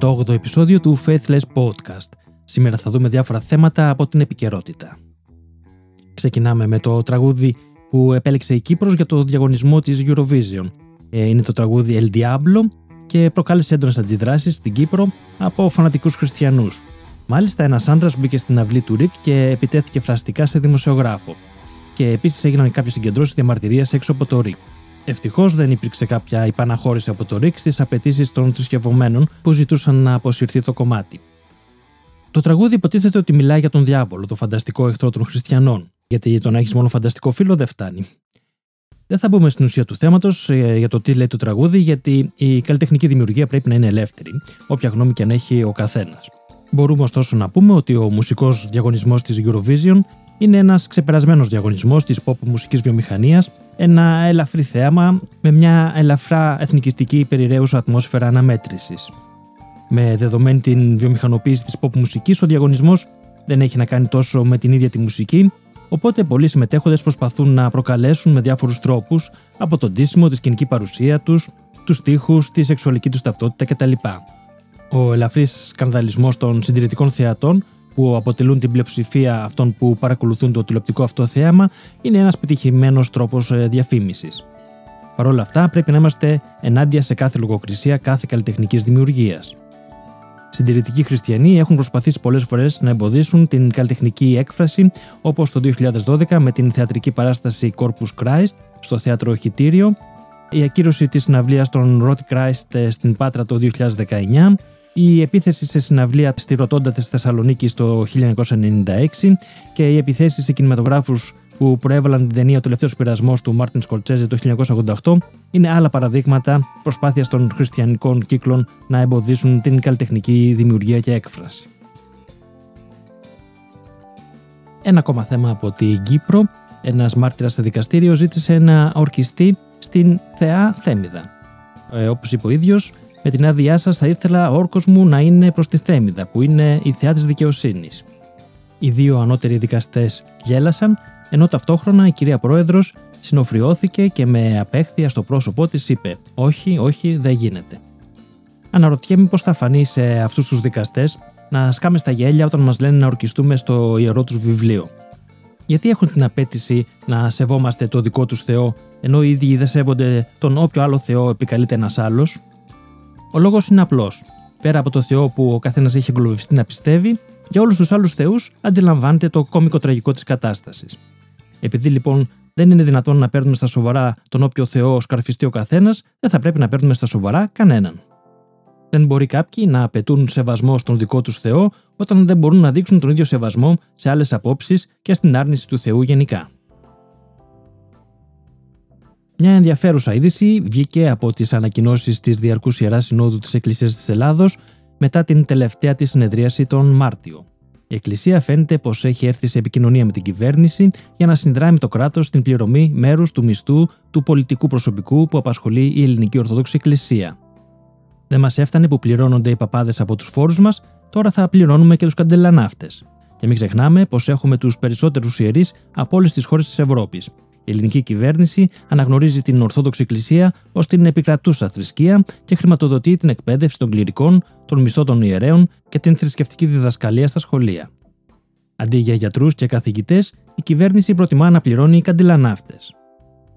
το 8ο επεισόδιο του Faithless Podcast. Σήμερα θα δούμε διάφορα θέματα από την επικαιρότητα. Ξεκινάμε με το τραγούδι που επέλεξε η Κύπρος για το διαγωνισμό της Eurovision. Ε, είναι το τραγούδι El Diablo και προκάλεσε έντονες αντιδράσεις στην Κύπρο από φανατικούς χριστιανούς. Μάλιστα, ένας άντρας μπήκε στην αυλή του Ρικ και επιτέθηκε φραστικά σε δημοσιογράφο. Και επίσης έγιναν κάποιες συγκεντρώσεις διαμαρτυρίας έξω από το Ρικ. Ευτυχώς δεν υπήρξε κάποια υπαναχώρηση από το ΡΙΚ στις απαιτήσεις των θρησκευωμένων που ζητούσαν να αποσυρθεί το κομμάτι. Το τραγούδι υποτίθεται ότι μιλάει για τον διάβολο, το φανταστικό εχθρό των χριστιανών, γιατί το να έχεις μόνο φανταστικό φίλο δεν φτάνει. Δεν θα μπούμε στην ουσία του θέματος ε, για το τι λέει το τραγούδι, γιατί η καλλιτεχνική δημιουργία πρέπει να είναι ελεύθερη, όποια γνώμη και αν έχει ο καθένας. Μπορούμε ωστόσο να πούμε ότι ο μουσικός διαγωνισμός της Eurovision είναι ένας ξεπερασμένος διαγωνισμός της pop μουσικής βιομηχανίας ένα ελαφρύ θέαμα με μια ελαφρά εθνικιστική περιραίουσα ατμόσφαιρα αναμέτρησης. Με δεδομένη την βιομηχανοποίηση της pop μουσικής, ο διαγωνισμός δεν έχει να κάνει τόσο με την ίδια τη μουσική, οπότε πολλοί συμμετέχοντες προσπαθούν να προκαλέσουν με διάφορους τρόπους από τον τίσιμο, τη σκηνική παρουσία τους, τους τοίχου, τη σεξουαλική τους ταυτότητα κτλ. Ο ελαφρύς σκανδαλισμός των συντηρητικών θεατών που αποτελούν την πλειοψηφία αυτών που παρακολουθούν το τηλεοπτικό αυτό θέαμα, είναι ένας πετυχημένος τρόπος ε, διαφήμισης. Παρ' όλα αυτά, πρέπει να είμαστε ενάντια σε κάθε λογοκρισία κάθε καλλιτεχνικής δημιουργίας. Συντηρητικοί χριστιανοί έχουν προσπαθήσει πολλές φορές να εμποδίσουν την καλλιτεχνική έκφραση, όπως το 2012 με την θεατρική παράσταση Corpus Christ στο θέατρο Χιτήριο, η ακύρωση της συναυλίας των Rot Christ ε, στην Πάτρα το 2019 η επίθεση σε συναυλία στη Ρωτώντα της Θεσσαλονίκης το 1996 και οι επιθέσεις σε κινηματογράφους που προέβαλαν την ταινία Ο τελευταίος πειρασμός του Μάρτιν Σκορτσέζε το 1988 είναι άλλα παραδείγματα προσπάθειας των χριστιανικών κύκλων να εμποδίσουν την καλλιτεχνική δημιουργία και έκφραση. Ένα ακόμα θέμα από την Κύπρο. Ένας μάρτυρας σε δικαστήριο ζήτησε να ορκιστεί στην θεά Θέμιδα. Ε, Όπως είπε ο ίδιος, με την άδειά σας, θα ήθελα ο όρκος μου να είναι προς τη Θέμιδα, που είναι η θεά της δικαιοσύνης. Οι δύο ανώτεροι δικαστές γέλασαν, ενώ ταυτόχρονα η κυρία Πρόεδρος συνοφριώθηκε και με απέχθεια στο πρόσωπό της είπε: Όχι, όχι, δεν γίνεται. Αναρωτιέμαι πώς θα φανεί σε αυτούς τους δικαστές να σκάμε στα γέλια όταν μας λένε να ορκιστούμε στο ιερό τους βιβλίο. Γιατί έχουν την απέτηση να σεβόμαστε το δικό τους Θεό, ενώ οι ίδιοι δεν σέβονται τον όποιο άλλο Θεό επικαλείται ένας άλλος; Ο λόγος είναι απλός. Πέρα από το Θεό που ο καθένας έχει εγκλωβιστεί να πιστεύει, για όλους τους άλλους θεούς αντιλαμβάνεται το κόμικο τραγικό της κατάστασης. Επειδή λοιπόν δεν είναι δυνατόν να παίρνουμε στα σοβαρά τον όποιο Θεό σκαρφιστεί ο καθένας, δεν θα πρέπει να παίρνουμε στα σοβαρά κανέναν. Δεν μπορεί κάποιοι να απαιτούν σεβασμό στον δικό τους Θεό όταν δεν μπορούν να δείξουν τον ίδιο σεβασμό σε άλλες απόψεις και στην άρνηση του Θεού γενικά. Μια ενδιαφέρουσα είδηση βγήκε από τις ανακοινώσεις της Διαρκούς Ιεράς Συνόδου της Εκκλησίας της Ελλάδος μετά την τελευταία της συνεδρίαση τον Μάρτιο. Η Εκκλησία φαίνεται πως έχει έρθει σε επικοινωνία με την κυβέρνηση για να συνδράμει το κράτος στην πληρωμή μέρους του μισθού του πολιτικού προσωπικού που απασχολεί η Ελληνική Ορθόδοξη Εκκλησία. Δεν μας έφτανε που πληρώνονται οι παπάδες από τους φόρους μας, τώρα θα πληρώνουμε και τους καντελανάφτες. Και μην ξεχνάμε πως έχουμε τους περισσότερους ιερείς από όλες τις χώρες της Ευρώπης, η ελληνική κυβέρνηση αναγνωρίζει την Ορθόδοξη Εκκλησία ως την επικρατούσα θρησκεία και χρηματοδοτεί την εκπαίδευση των κληρικών, των μισθών των ιερέων και την θρησκευτική διδασκαλία στα σχολεία. Αντί για γιατρούς και καθηγητές, η κυβέρνηση προτιμά να πληρώνει καντιλανάφτες.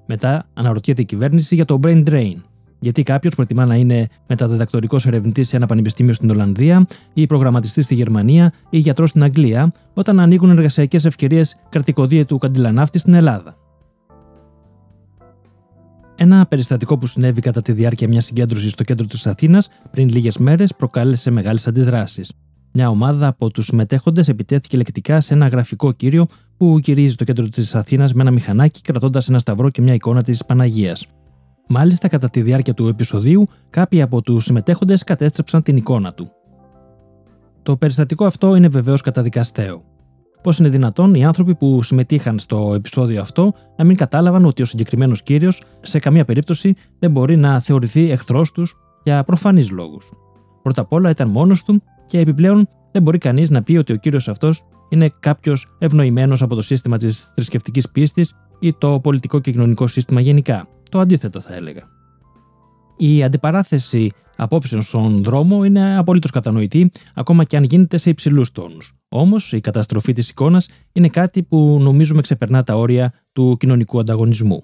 Μετά αναρωτιέται η κυβέρνηση για το brain drain. Γιατί κάποιος προτιμά να είναι μεταδιδακτορικός ερευνητής σε ένα πανεπιστήμιο στην Ολλανδία, ή προγραμματιστής στη Γερμανία, ή γιατρός στην Αγγλία, όταν ανοίγουν εργασιακές ευκαιρίες κρατικοδίαιτου καντιλανάφτη στην Ελλάδα. Ένα περιστατικό που συνέβη κατά τη διάρκεια μιας συγκέντρωσης στο κέντρο της Αθήνας πριν λίγες μέρες προκάλεσε μεγάλες αντιδράσεις. Μια ομάδα από τους συμμετέχοντε επιτέθηκε λεκτικά σε ένα γραφικό κύριο που γυρίζει το κέντρο της Αθήνας με ένα μηχανάκι κρατώντας ένα σταυρό και μια εικόνα της Παναγίας. Μάλιστα, κατά τη διάρκεια του επεισοδίου, κάποιοι από τους συμμετέχοντες κατέστρεψαν την εικόνα του. Το περιστατικό αυτό είναι βεβαίως καταδικαστέο. Πώς είναι δυνατόν οι άνθρωποι που συμμετείχαν στο επεισόδιο αυτό να μην κατάλαβαν ότι ο συγκεκριμένος κύριος σε καμία περίπτωση δεν μπορεί να θεωρηθεί εχθρός τους για προφανείς λόγους. Πρώτα απ' όλα ήταν μόνος του και επιπλέον δεν μπορεί κανείς να πει ότι ο κύριος αυτός είναι κάποιος ευνοημένος από το σύστημα της θρησκευτικής πίστης ή το πολιτικό και κοινωνικό σύστημα γενικά. Το αντίθετο θα έλεγα. Η αντιπαράθεση απόψεων στον δρόμο είναι απολύτως κατανοητή, ακόμα και αν γίνεται σε υψηλούς τόνους. Όμως, η καταστροφή της εικόνας είναι κάτι που νομίζουμε ξεπερνά τα όρια του κοινωνικού ανταγωνισμού.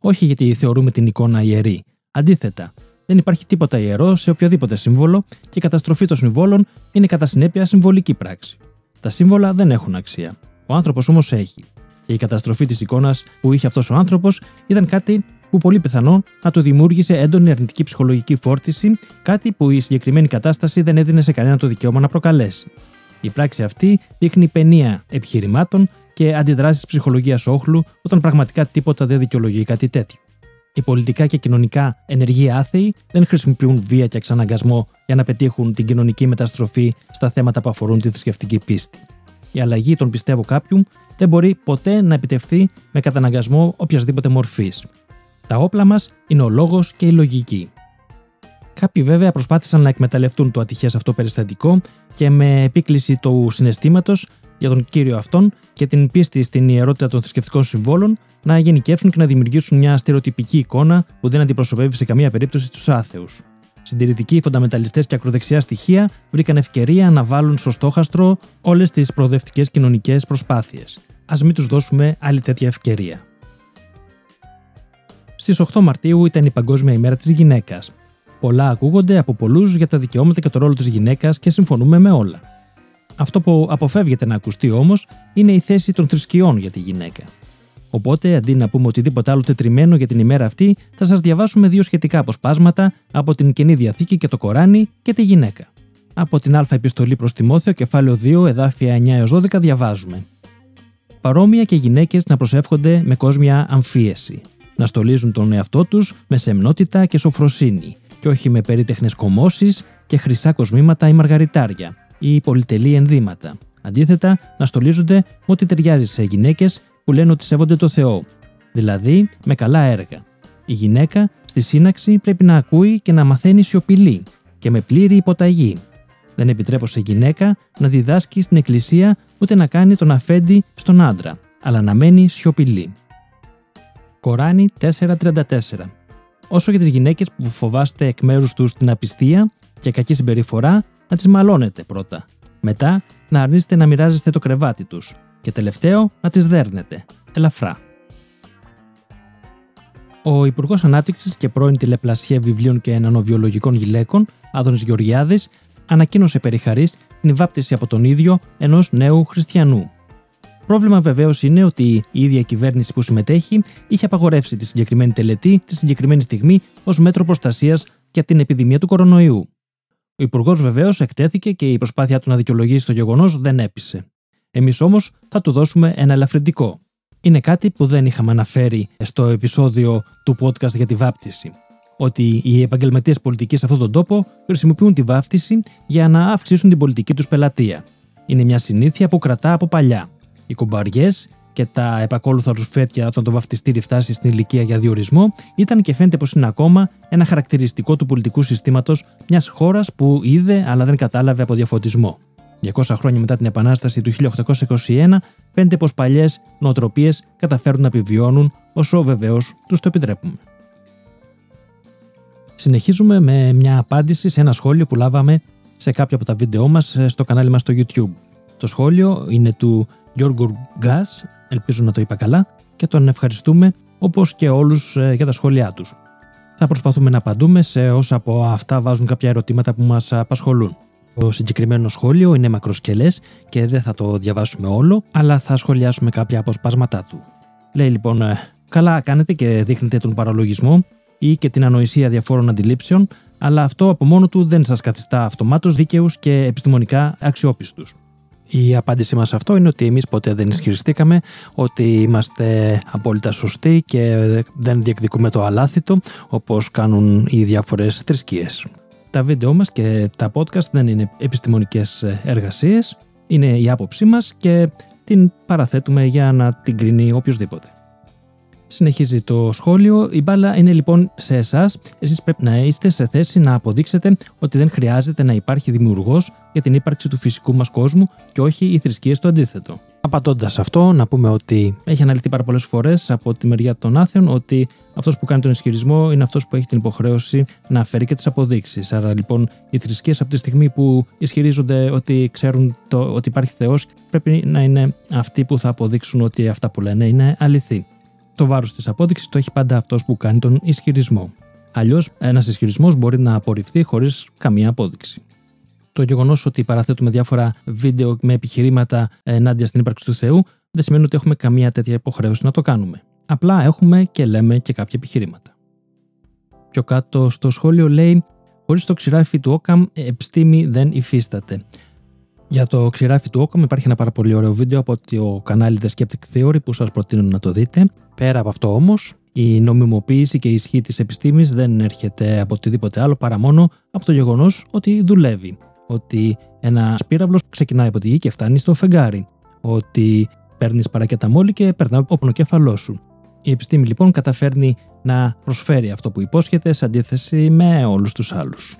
Όχι γιατί θεωρούμε την εικόνα ιερή. Αντίθετα, δεν υπάρχει τίποτα ιερό σε οποιοδήποτε σύμβολο και η καταστροφή των συμβόλων είναι κατά συνέπεια συμβολική πράξη. Τα σύμβολα δεν έχουν αξία. Ο άνθρωπος όμως έχει. Και η καταστροφή της εικόνας που είχε αυτός ο άνθρωπος ήταν κάτι που πολύ πιθανό να του δημιούργησε έντονη αρνητική ψυχολογική φόρτιση, κάτι που η συγκεκριμένη κατάσταση δεν έδινε σε κανένα το δικαίωμα να προκαλέσει. Η πράξη αυτή δείχνει παινία επιχειρημάτων και αντιδράσεις ψυχολογίας όχλου όταν πραγματικά τίποτα δεν δικαιολογεί κάτι τέτοιο. Οι πολιτικά και κοινωνικά ενεργοί άθεοι δεν χρησιμοποιούν βία και εξαναγκασμό για να πετύχουν την κοινωνική μεταστροφή στα θέματα που αφορούν τη θρησκευτική πίστη. Η αλλαγή των πιστεύω κάποιου δεν μπορεί ποτέ να επιτευχθεί με καταναγκασμό οποιασδήποτε μορφής. Τα όπλα μας είναι ο λόγος και η λογική. Κάποιοι βέβαια προσπάθησαν να εκμεταλλευτούν το ατυχές αυτό περιστατικό και με επίκληση του συναισθήματος για τον κύριο αυτόν και την πίστη στην ιερότητα των θρησκευτικών συμβόλων να γενικεύσουν και να δημιουργήσουν μια στερεοτυπική εικόνα που δεν αντιπροσωπεύει σε καμία περίπτωση τους άθεους. Συντηρητικοί, φονταμεταλιστέ και ακροδεξιά στοιχεία βρήκαν ευκαιρία να βάλουν στο στόχαστρο όλες τις προοδευτικές κοινωνικές προσπάθειες. Α μην τους δώσουμε άλλη τέτοια ευκαιρία. Στις 8 Μαρτίου ήταν η Παγκόσμια ημέρα της γυναίκας. Πολλά ακούγονται από πολλούς για τα δικαιώματα και το ρόλο της γυναίκας και συμφωνούμε με όλα. Αυτό που αποφεύγεται να ακουστεί όμως είναι η θέση των θρησκειών για τη γυναίκα. Οπότε, αντί να πούμε οτιδήποτε άλλο τετριμένο για την ημέρα αυτή, θα σας διαβάσουμε δύο σχετικά αποσπάσματα από την Καινή Διαθήκη και το Κοράνι και τη γυναίκα. Από την Α Επιστολή προς Τιμόθεο, κεφάλαιο 2, εδάφια 9 έως 12, διαβάζουμε. Παρόμοια και γυναίκες να προσεύχονται με κόσμια αμφίεση. Να στολίζουν τον εαυτό τους με σεμνότητα και σοφροσύνη, και όχι με περίτεχνες κομμώσεις και χρυσά κοσμήματα ή μαργαριτάρια, ή πολυτελή ενδύματα. Αντίθετα, να στολίζονται με ό,τι ταιριάζει σε γυναίκες που λένε ότι σέβονται το Θεό, δηλαδή με καλά έργα. Η γυναίκα στη σύναξη πρέπει να ακούει και να μαθαίνει σιωπηλή και με πλήρη υποταγή. Δεν επιτρέπω σε γυναίκα να διδάσκει στην εκκλησία ούτε να κάνει τον αφέντη στον άντρα, αλλά να μένει σιωπηλή. Κοράνι 4.34 Όσο για τις γυναίκες που φοβάστε εκ μέρους τους την απιστία και κακή συμπεριφορά, να τις μαλώνετε πρώτα. Μετά να αρνείστε να μοιράζεστε το κρεβάτι τους. Και τελευταίο, να τις δέρνετε. Ελαφρά. Ο Υπουργός Ανάπτυξης και πρώην τηλεπλασιέ βιβλίων και ενανοβιολογικών γυλαίκων, Άδωνης Γεωργιάδης, ανακοίνωσε περί την βάπτιση από τον ίδιο ενός νέου χριστιανού. Πρόβλημα βεβαίως είναι ότι η ίδια κυβέρνηση που συμμετέχει είχε απαγορεύσει τη συγκεκριμένη τελετή τη συγκεκριμένη στιγμή ως μέτρο προστασίας για την επιδημία του κορονοϊού. Ο Υπουργός βεβαίως εκτέθηκε και η προσπάθειά του να δικαιολογήσει το γεγονός δεν έπεισε. Εμείς όμως θα του δώσουμε ένα ελαφρυντικό. Είναι κάτι που δεν είχαμε αναφέρει στο επεισόδιο του podcast για τη βάπτιση. Ότι οι επαγγελματίες πολιτικοί σε αυτόν τον τόπο χρησιμοποιούν τη βάφτιση για να αυξήσουν την πολιτική τους πελατεία. Είναι μια συνήθεια που κρατά από παλιά. Οι κουμπαριές και τα επακόλουθα ρουσφέτια όταν το βαφτιστήρι φτάσει στην ηλικία για διορισμό ήταν και φαίνεται πως είναι ακόμα ένα χαρακτηριστικό του πολιτικού συστήματος μιας χώρας που είδε αλλά δεν κατάλαβε από διαφωτισμό. 200 χρόνια μετά την Επανάσταση του 1821, φαίνεται πως παλιές νοοτροπίες καταφέρουν να επιβιώνουν όσο βεβαίως τους το επιτρέπουμε. Συνεχίζουμε με μια απάντηση σε ένα σχόλιο που λάβαμε σε κάποιο από τα βίντεό μας στο κανάλι μας στο YouTube. Το σχόλιο είναι του Γιώργου Γκάς, ελπίζω να το είπα καλά, και τον ευχαριστούμε όπως και όλους ε, για τα σχόλιά τους. Θα προσπαθούμε να απαντούμε σε όσα από αυτά βάζουν κάποια ερωτήματα που μας απασχολούν. Το συγκεκριμένο σχόλιο είναι μακροσκελές και δεν θα το διαβάσουμε όλο, αλλά θα σχολιάσουμε κάποια αποσπάσματά του. Λέει λοιπόν, «Ε, καλά κάνετε και δείχνετε τον παραλογισμό ή και την ανοησία διαφόρων αντιλήψεων, αλλά αυτό από μόνο του δεν σας καθιστά αυτομάτως δίκαιους και επιστημονικά αξιόπιστους. Η απάντησή μας σε αυτό είναι ότι εμείς ποτέ δεν ισχυριστήκαμε ότι είμαστε απόλυτα σωστοί και δεν διεκδικούμε το αλάθητο όπως κάνουν οι διάφορες θρησκείες. Τα βίντεο μας και τα podcast δεν είναι επιστημονικές εργασίες, είναι η άποψή μας και την παραθέτουμε για να την κρίνει οποιοδήποτε. Συνεχίζει το σχόλιο. Η μπάλα είναι λοιπόν σε εσάς. Εσείς πρέπει να είστε σε θέση να αποδείξετε ότι δεν χρειάζεται να υπάρχει δημιουργός για την ύπαρξη του φυσικού μας κόσμου και όχι οι θρησκείες το αντίθετο. Απαντώντας αυτό, να πούμε ότι έχει αναλυθεί πάρα πολλές φορές από τη μεριά των άθεων ότι αυτός που κάνει τον ισχυρισμό είναι αυτός που έχει την υποχρέωση να φέρει και τις αποδείξεις. Άρα λοιπόν οι θρησκείες από τη στιγμή που ισχυρίζονται ότι ξέρουν το, ότι υπάρχει Θεός, πρέπει να είναι αυτοί που θα αποδείξουν ότι αυτά που λένε είναι αληθή. Το βάρος της απόδειξης το έχει πάντα αυτός που κάνει τον ισχυρισμό. Αλλιώς, ένας ισχυρισμός μπορεί να απορριφθεί χωρίς καμία απόδειξη. Το γεγονός ότι παραθέτουμε διάφορα βίντεο με επιχειρήματα ενάντια στην ύπαρξη του Θεού δεν σημαίνει ότι έχουμε καμία τέτοια υποχρέωση να το κάνουμε. Απλά έχουμε και λέμε και κάποια επιχειρήματα. Πιο κάτω στο σχόλιο λέει Χωρίς το ξηράφι του Όκαμ, επιστήμη δεν υφίσταται. Για το ξηράφι του Όκαμ υπάρχει ένα πάρα πολύ ωραίο βίντεο από το κανάλι The Skeptic Theory που σας προτείνω να το δείτε. Πέρα από αυτό όμως, η νομιμοποίηση και η ισχύ της επιστήμης δεν έρχεται από οτιδήποτε άλλο παρά μόνο από το γεγονός ότι δουλεύει. Ότι ένα πύραυλο ξεκινάει από τη γη και φτάνει στο φεγγάρι. Ότι παίρνεις παρακεταμόλη και περνάει από το κέφαλό σου. Η επιστήμη λοιπόν καταφέρνει να προσφέρει αυτό που υπόσχεται σε αντίθεση με όλους τους άλλους.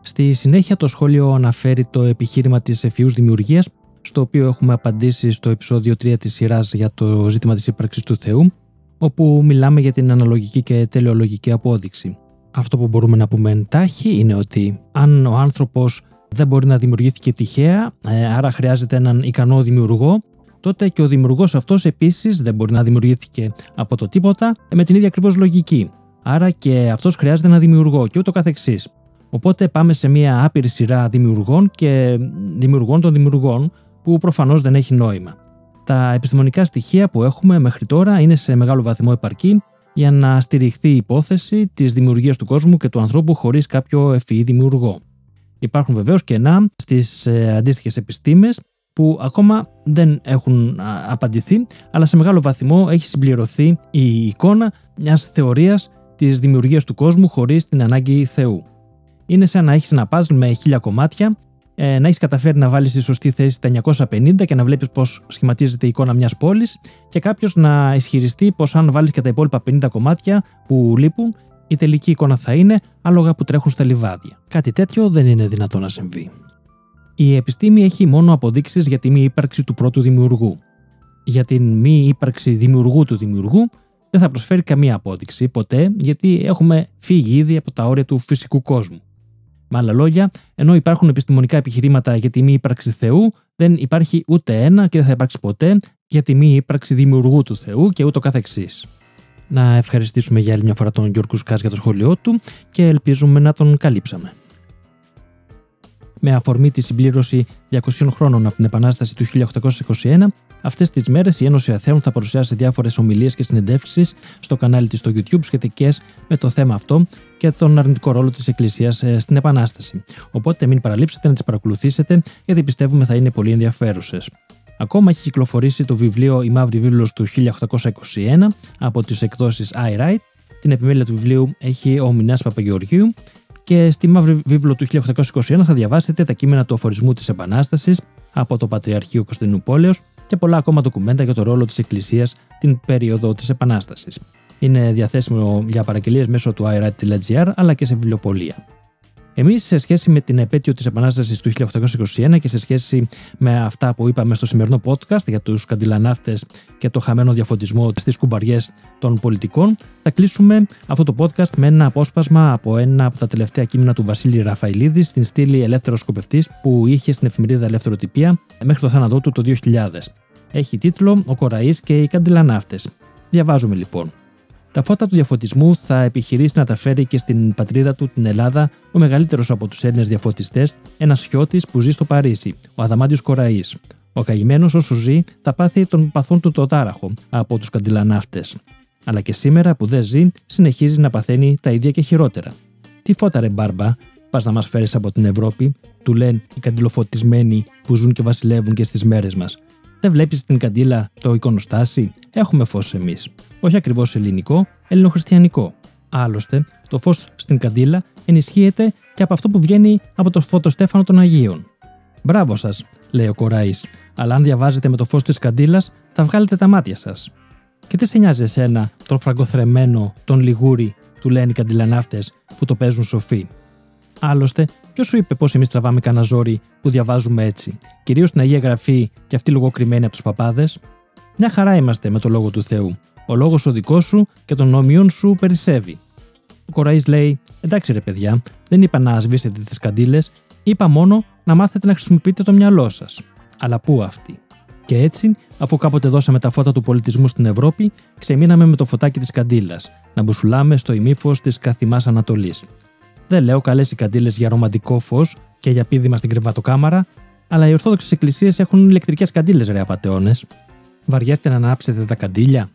Στη συνέχεια το σχόλιο αναφέρει το επιχείρημα της ευφυούς δημιουργίας, στο οποίο έχουμε απαντήσει στο επεισόδιο 3 της σειράς για το ζήτημα της ύπαρξης του Θεού, όπου μιλάμε για την αναλογική και τελεολογική απόδειξη. Αυτό που μπορούμε να πούμε εντάχει είναι ότι αν ο άνθρωπος δεν μπορεί να δημιουργήθηκε τυχαία, ε, άρα χρειάζεται έναν ικανό δημιουργό, τότε και ο δημιουργός αυτός επίσης δεν μπορεί να δημιουργήθηκε από το τίποτα με την ίδια ακριβώς λογική. Άρα και αυτός χρειάζεται ένα δημιουργό και ούτω καθεξής. Οπότε πάμε σε μια άπειρη σειρά δημιουργών και δημιουργών των δημιουργών που προφανώς δεν έχει νόημα. Τα επιστημονικά στοιχεία που έχουμε μέχρι τώρα είναι σε μεγάλο βαθμό επαρκή για να στηριχθεί η υπόθεση της δημιουργίας του κόσμου και του ανθρώπου χωρίς κάποιο ευφυή δημιουργό. Υπάρχουν βεβαίως κενά στις ε, αντίστοιχες επιστήμες που ακόμα δεν έχουν απαντηθεί, αλλά σε μεγάλο βαθμό έχει συμπληρωθεί η εικόνα μιας θεωρίας της δημιουργίας του κόσμου χωρίς την ανάγκη Θεού. Είναι σαν να έχεις ένα παζλ με χίλια κομμάτια, ε, να έχεις καταφέρει να βάλεις στη σωστή θέση τα 950 και να βλέπεις πώς σχηματίζεται η εικόνα μιας πόλης, και κάποιος να ισχυριστεί πως αν βάλεις και τα υπόλοιπα 50 κομμάτια που λείπουν, η τελική εικόνα θα είναι άλογα που τρέχουν στα λιβάδια. Κάτι τέτοιο δεν είναι δυνατό να συμβεί. Η επιστήμη έχει μόνο αποδείξεις για τη μη ύπαρξη του πρώτου δημιουργού. Για την μη ύπαρξη δημιουργού του δημιουργού δεν θα προσφέρει καμία απόδειξη ποτέ, γιατί έχουμε φύγει ήδη από τα όρια του φυσικού κόσμου. Με άλλα λόγια, ενώ υπάρχουν επιστημονικά επιχειρήματα για τη μη ύπαρξη Θεού, δεν υπάρχει ούτε ένα και δεν θα υπάρξει ποτέ για τη μη ύπαρξη δημιουργού του Θεού και ούτω καθεξής. Να ευχαριστήσουμε για άλλη μια φορά τον Γιώργο Σκάς για το σχόλιο του και ελπίζουμε να τον καλύψαμε με αφορμή τη συμπλήρωση 200 χρόνων από την Επανάσταση του 1821, αυτές τις μέρες η Ένωση Αθέων θα παρουσιάσει διάφορες ομιλίες και συνεντεύξεις στο κανάλι της στο YouTube σχετικές με το θέμα αυτό και τον αρνητικό ρόλο της Εκκλησίας ε, στην Επανάσταση. Οπότε μην παραλείψετε να τις παρακολουθήσετε, γιατί πιστεύουμε θα είναι πολύ ενδιαφέρουσες. Ακόμα έχει κυκλοφορήσει το βιβλίο Η Μαύρη Βίβλος του 1821 από τις εκδόσεις iWrite. Την επιμέλεια του βιβλίου έχει ο Μινάς Παπαγεωργίου και στη Μαύρη Βίβλο του 1821 θα διαβάσετε τα κείμενα του αφορισμού της Επανάστασης από το Πατριαρχείο Κωνσταντινούπολεως και πολλά ακόμα ντοκουμέντα για το ρόλο της Εκκλησίας την περίοδο της Επανάστασης. Είναι διαθέσιμο για παραγγελίες μέσω του iRat.gr αλλά και σε βιβλιοπολία. Εμείς, σε σχέση με την επέτειο της Επανάστασης του 1821 και σε σχέση με αυτά που είπαμε στο σημερινό podcast για τους καντιλανάφτε και το χαμένο διαφωτισμό στις κουμπαριές των πολιτικών, θα κλείσουμε αυτό το podcast με ένα απόσπασμα από ένα από τα τελευταία κείμενα του Βασίλη Ραφαηλίδη στην στήλη Ελεύθερος Σκοπευτής που είχε στην εφημερίδα Ελευθεροτυπία μέχρι το θάνατό του το 2000. Έχει τίτλο Ο Κοραής και οι Καντιλανάφτε. Διαβάζουμε λοιπόν. Τα φώτα του διαφωτισμού θα επιχειρήσει να τα φέρει και στην πατρίδα του, την Ελλάδα, ο μεγαλύτερος από τους Έλληνες διαφωτιστές, ένας χιώτης που ζει στο Παρίσι, ο Αδαμάντιος Κοραής. Ο καημένος όσο ζει θα πάθει τον παθών του το τάραχο από τους καντιλανάφτες. Αλλά και σήμερα που δεν ζει, συνεχίζει να παθαίνει τα ίδια και χειρότερα. Τι φώτα ρε μπάρμπα, πας να μας φέρεις από την Ευρώπη, του λένε οι καντιλοφωτισμένοι που ζουν και βασιλεύουν και στις μέρες μας. Δεν βλέπεις την καντήλα το εικονοστάσι, έχουμε φως εμείς όχι ακριβώς ελληνικό, ελληνοχριστιανικό. Άλλωστε, το φως στην καντήλα ενισχύεται και από αυτό που βγαίνει από το φωτοστέφανο των Αγίων. Μπράβο σας, λέει ο Κοραή, αλλά αν διαβάζετε με το φως της καντήλας, θα βγάλετε τα μάτια σας. Και τι σε νοιάζει εσένα, τον φραγκοθρεμένο, τον λιγούρι, του λένε οι καντιλανάφτε που το παίζουν σοφοί. Άλλωστε, ποιος σου είπε πώς εμείς τραβάμε κανένα ζόρι που διαβάζουμε έτσι, κυρίως στην Αγία Γραφή και αυτή λογοκριμένη από τους παπάδες; Μια χαρά είμαστε με το λόγο του Θεού. Ο λόγος ο δικός σου και των ομοιών σου περισσεύει. Ο Κοραής λέει: Εντάξει, ρε παιδιά, δεν είπα να σβήσετε τις καντήλες, είπα μόνο να μάθετε να χρησιμοποιείτε το μυαλό σας. Αλλά πού αυτή. Και έτσι, αφού κάποτε δώσαμε τα φώτα του πολιτισμού στην Ευρώπη, ξεμείναμε με το φωτάκι της καντήλας, να μπουσουλάμε στο ημίφος της καθημάς Ανατολής. Δεν λέω καλές οι καντήλε για ρομαντικό φως και για πίδημα στην κρεβατοκάμαρα, αλλά οι Ορθόδοξες Εκκλησίες έχουν ηλεκτρικές καντήλες, ρε απαταιώνε. Βαριέστε να ανάψετε τα καντήλια,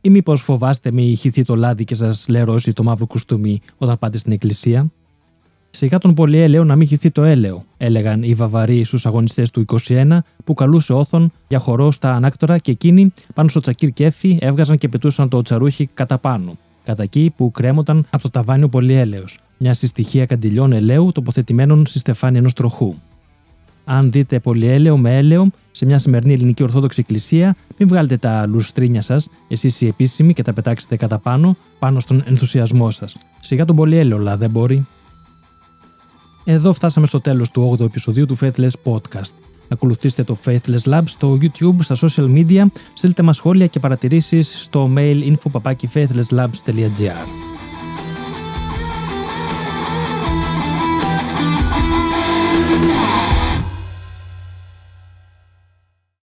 ή μήπως φοβάστε μη ηχηθεί το λάδι και σας λερώσει το μαύρο κουστούμι όταν πάτε στην εκκλησία; Σιγά τον πολυέλαιο να μην χυθεί το έλαιο, έλεγαν οι Βαβαροί στους αγωνιστές του 21 που καλούσε όθον για χορό στα ανάκτορα και εκείνοι πάνω στο τσακίρ κέφι έβγαζαν και πετούσαν το τσαρούχι κατά πάνω, κατά εκεί που κρέμονταν από το ταβάνι ο πολυέλαιο, μια συστοιχεία καντιλιών ελαίου τοποθετημένων στη στεφάνη ενός τροχού. Αν δείτε πολυέλαιο με έλαιο σε μια σημερινή ελληνική Ορθόδοξη Εκκλησία, μην βγάλετε τα λουστρίνια σας, εσείς οι επίσημοι, και τα πετάξετε κατά πάνω, πάνω στον ενθουσιασμό σας. Σιγά τον πολυέλαιο, λα, δεν μπορεί. Εδώ φτάσαμε στο τέλος του 8ου επεισοδίου του Faithless Podcast. Ακολουθήστε το Faithless Lab στο YouTube, στα social media, στείλτε μας σχόλια και παρατηρήσεις στο mail info.faithlesslabs.gr.